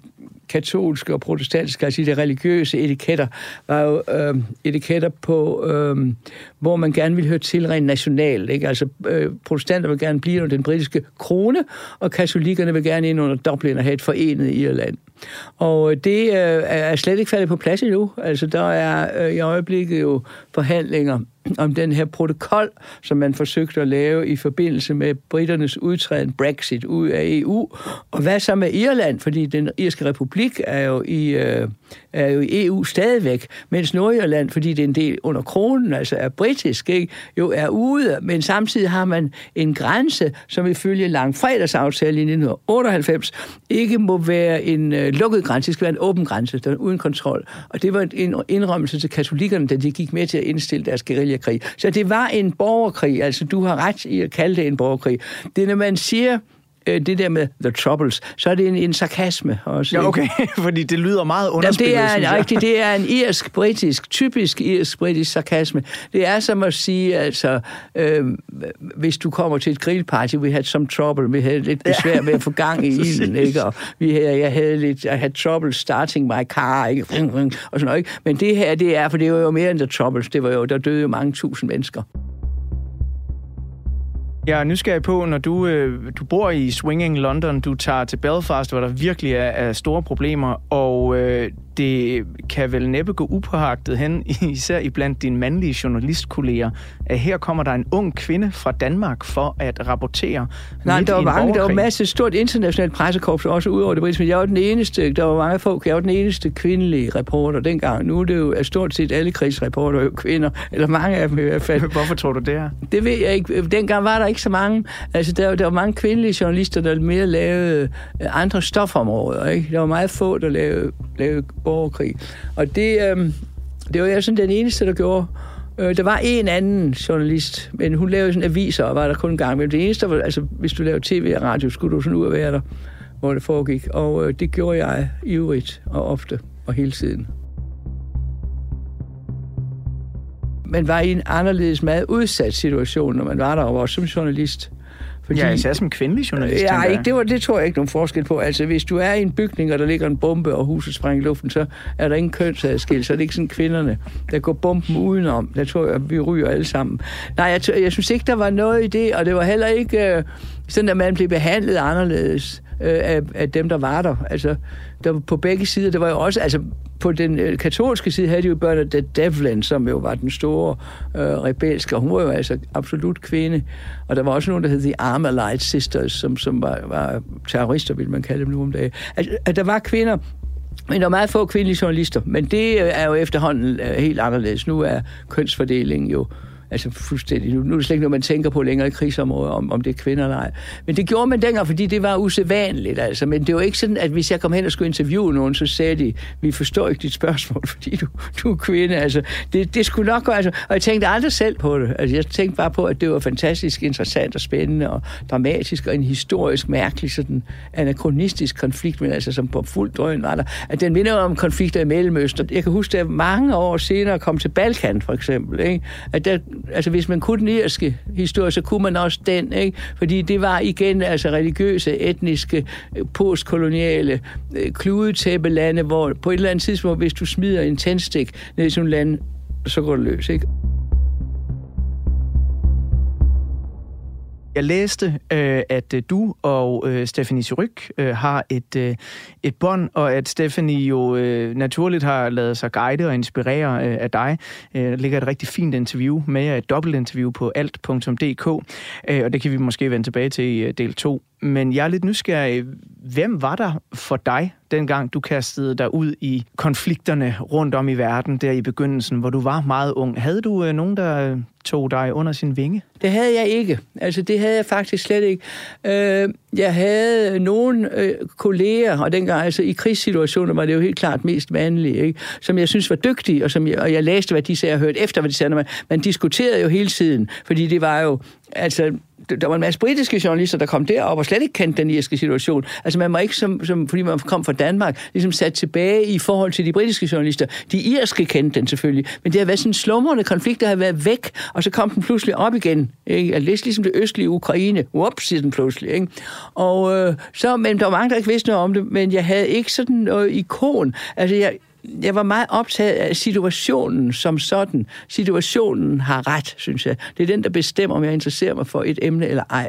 [SPEAKER 2] katolske og protestantiske, altså de religiøse etiketter, var jo øh, etiketter på, øh, hvor man gerne ville høre til rent nationalt. Ikke? Altså øh, protestanter vil gerne blive under den britiske krone, og katolikkerne vil gerne ind under Dublin og have et forenet Irland. Og øh, det øh, er slet ikke faldet på plads endnu. Altså der er øh, i øjeblikket jo forhandlinger om den her protokol, som man forsøgte at lave i forbindelse med britternes udtræden Brexit ud af EU. Og hvad så med Irland? Fordi den irske republik er jo i, øh, er jo i EU stadigvæk, mens Nordirland, fordi det er en del under kronen, altså er britisk, ikke, jo er ude. Men samtidig har man en grænse, som ifølge langfredagsaftalen i 1998 ikke må være en øh, lukket grænse, det skal være en åben grænse, der er uden kontrol. Og det var en indrømmelse til katolikkerne, da de gik med til at indstille deres guerillakrig. Så det var en borgerkrig, altså du har ret i at kalde det en borgerkrig. Det er, når man siger, øh, det der med The Troubles, så er det en, en sarkasme også.
[SPEAKER 3] Ja, okay, fordi det lyder meget underspillet,
[SPEAKER 2] Jamen, det er, rigtigt, det er en irsk-britisk, typisk irsk-britisk sarkasme. Det er som at sige, altså, øh, hvis du kommer til et grillparty, we had some trouble, vi havde lidt besvær med at få gang i ilden, ikke? Og vi havde, jeg havde lidt, I had trouble starting my car, ikke? Og sådan noget, ikke? Men det her, det er, for det var jo mere end The Troubles, det var jo, der døde jo mange tusind mennesker.
[SPEAKER 3] Jeg er nysgerrig på, når du, øh, du bor i Swinging London, du tager til Belfast, hvor der virkelig er, er store problemer, og øh,
[SPEAKER 1] det kan vel næppe gå upåagtet hen, især i blandt dine mandlige journalistkolleger, at her kommer der en ung kvinde fra Danmark for at rapportere
[SPEAKER 2] Nej, der var mange, der var masser stort internationalt pressekorps, også ud over det britiske, men jeg var den eneste, der var mange folk, jeg var den eneste kvindelige reporter dengang. Nu er det jo er stort set alle krigsreporter jo kvinder, eller mange af dem i hvert fald.
[SPEAKER 1] Hvorfor tror du det er?
[SPEAKER 2] Det ved jeg ikke. Dengang var der ikke så mange, altså der, der var mange kvindelige journalister, der mere lavede andre stofområder, ikke? Der var meget få, der lavede, lavede borgerkrig. Og det, øh, det var jeg sådan den eneste, der gjorde. Øh, der var en anden journalist, men hun lavede sådan aviser, og var der kun en gang. Men det eneste var, altså hvis du lavede tv og radio, skulle du sådan ud og være der, hvor det foregik. Og øh, det gjorde jeg ivrigt og ofte og hele tiden. Man var i en anderledes meget udsat situation, når man var der og var som journalist.
[SPEAKER 1] Fordi, ja, især som kvindelig journalist.
[SPEAKER 2] Ja, ikke, det, var, det tror jeg ikke nogen forskel på. Altså, hvis du er i en bygning, og der ligger en bombe, og huset springer i luften, så er der ingen kønsadskil, så er det ikke sådan kvinderne, der går bomben udenom. Der tror jeg, vi ryger alle sammen. Nej, jeg, jeg synes ikke, der var noget i det, og det var heller ikke øh, sådan, at man blev behandlet anderledes øh, af, af dem, der var der. Altså, der på begge sider, det var jo også, altså på den øh, katolske side havde de jo Bernadette Devlin, som jo var den store øh, rebelske, og hun var jo altså absolut kvinde. Og der var også nogen, der hed The Armalite Sisters, som, som var, var terrorister, vil man kalde dem nu om dagen. Altså, at der var kvinder, men der er meget få kvindelige journalister, men det øh, er jo efterhånden øh, helt anderledes. Nu er kønsfordelingen jo Altså fuldstændig. Nu, nu er det slet ikke noget, man tænker på længere i krigsområder, om, om det er kvinder eller ej. Men det gjorde man dengang, fordi det var usædvanligt. Altså. Men det var ikke sådan, at hvis jeg kom hen og skulle interviewe nogen, så sagde de, vi forstår ikke dit spørgsmål, fordi du, du er kvinde. Altså, det, det skulle nok gå. Altså. Og jeg tænkte aldrig selv på det. Altså, jeg tænkte bare på, at det var fantastisk interessant og spændende og dramatisk og en historisk mærkelig sådan anachronistisk konflikt, men altså som på fuld drøn var der. At den minder om konflikter i Mellemøsten. Jeg kan huske, at mange år senere kom til Balkan, for eksempel. Ikke? At der altså hvis man kunne den irske historie, så kunne man også den, ikke? Fordi det var igen altså religiøse, etniske, øh, postkoloniale, øh, kludetæppelande, hvor på et eller andet tidspunkt, hvis du smider en tændstik ned i sådan et land, så går det løs, ikke?
[SPEAKER 1] Jeg læste, øh, at øh, du og øh, Stephanie Suryk øh, har et, øh, et bånd, og at Stephanie jo øh, naturligt har lavet sig guide og inspirere øh, af dig. Øh, der ligger et rigtig fint interview med jer, et dobbeltinterview på alt.dk, øh, og det kan vi måske vende tilbage til i øh, del 2. Men jeg er lidt nysgerrig. Hvem var der for dig, dengang du kastede dig ud i konflikterne rundt om i verden, der i begyndelsen, hvor du var meget ung? Havde du øh, nogen, der øh, tog dig under sin vinge?
[SPEAKER 2] Det havde jeg ikke. Altså, det havde jeg faktisk slet ikke. Øh, jeg havde nogle øh, kolleger, og dengang altså i krigssituationer var det jo helt klart mest vanlige, ikke? som jeg synes var dygtige, og, som jeg, og jeg læste, hvad de sagde, og hørte efter, hvad de sagde. Man, man diskuterede jo hele tiden, fordi det var jo, altså der var en masse britiske journalister, der kom derop og slet ikke kendte den irske situation. Altså man var ikke, som, som, fordi man kom fra Danmark, ligesom sat tilbage i forhold til de britiske journalister. De irske kendte den selvfølgelig, men det har været sådan en slumrende konflikt, der har været væk, og så kom den pludselig op igen. Ikke? Altså, lidt ligesom det østlige Ukraine. Whoops, siger den pludselig. Ikke? Og øh, så, men der var mange, der ikke vidste noget om det, men jeg havde ikke sådan noget ikon. Altså jeg, jeg var meget optaget af situationen som sådan. Situationen har ret, synes jeg. Det er den, der bestemmer, om jeg interesserer mig for et emne eller ej.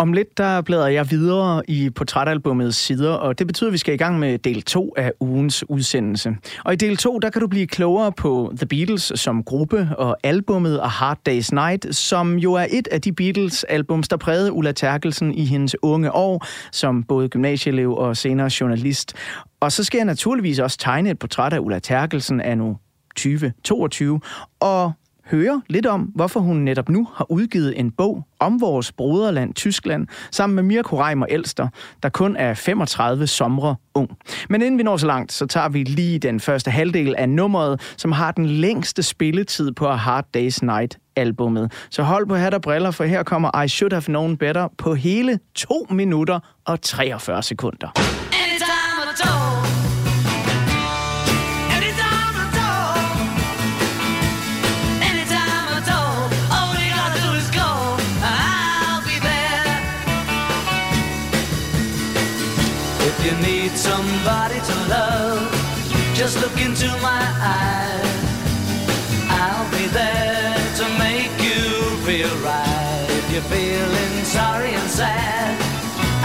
[SPEAKER 1] Om lidt, der bladrer jeg videre i portrætalbummets sider, og det betyder, at vi skal i gang med del 2 af ugens udsendelse. Og i del 2, der kan du blive klogere på The Beatles som gruppe og albummet A Hard Day's Night, som jo er et af de Beatles-albums, der prægede Ulla Terkelsen i hendes unge år, som både gymnasieelev og senere journalist. Og så skal jeg naturligvis også tegne et portræt af Ulla Terkelsen af nu 2022, og høre lidt om, hvorfor hun netop nu har udgivet en bog om vores broderland Tyskland, sammen med Mirko Reimer Elster, der kun er 35 somre ung. Men inden vi når så langt, så tager vi lige den første halvdel af nummeret, som har den længste spilletid på A Hard Day's Night albummet. Så hold på hat og briller, for her kommer I Should Have Known Better på hele 2 minutter og 43 sekunder. Somebody to love, just look into my eyes. I'll be there to make you feel right. If you're feeling sorry and sad,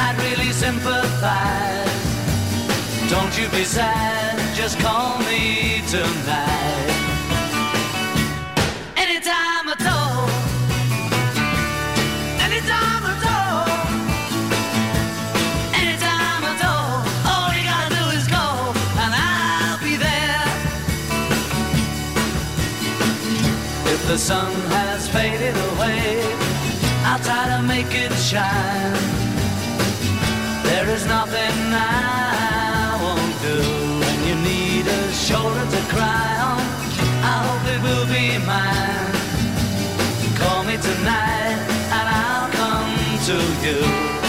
[SPEAKER 1] I'd really sympathize. Don't you be sad.
[SPEAKER 13] just call me tonight. The sun has faded away, I'll try to make it shine. There is nothing I won't do when you need a shoulder to cry on. I hope it will be mine. Call me tonight and I'll come to you.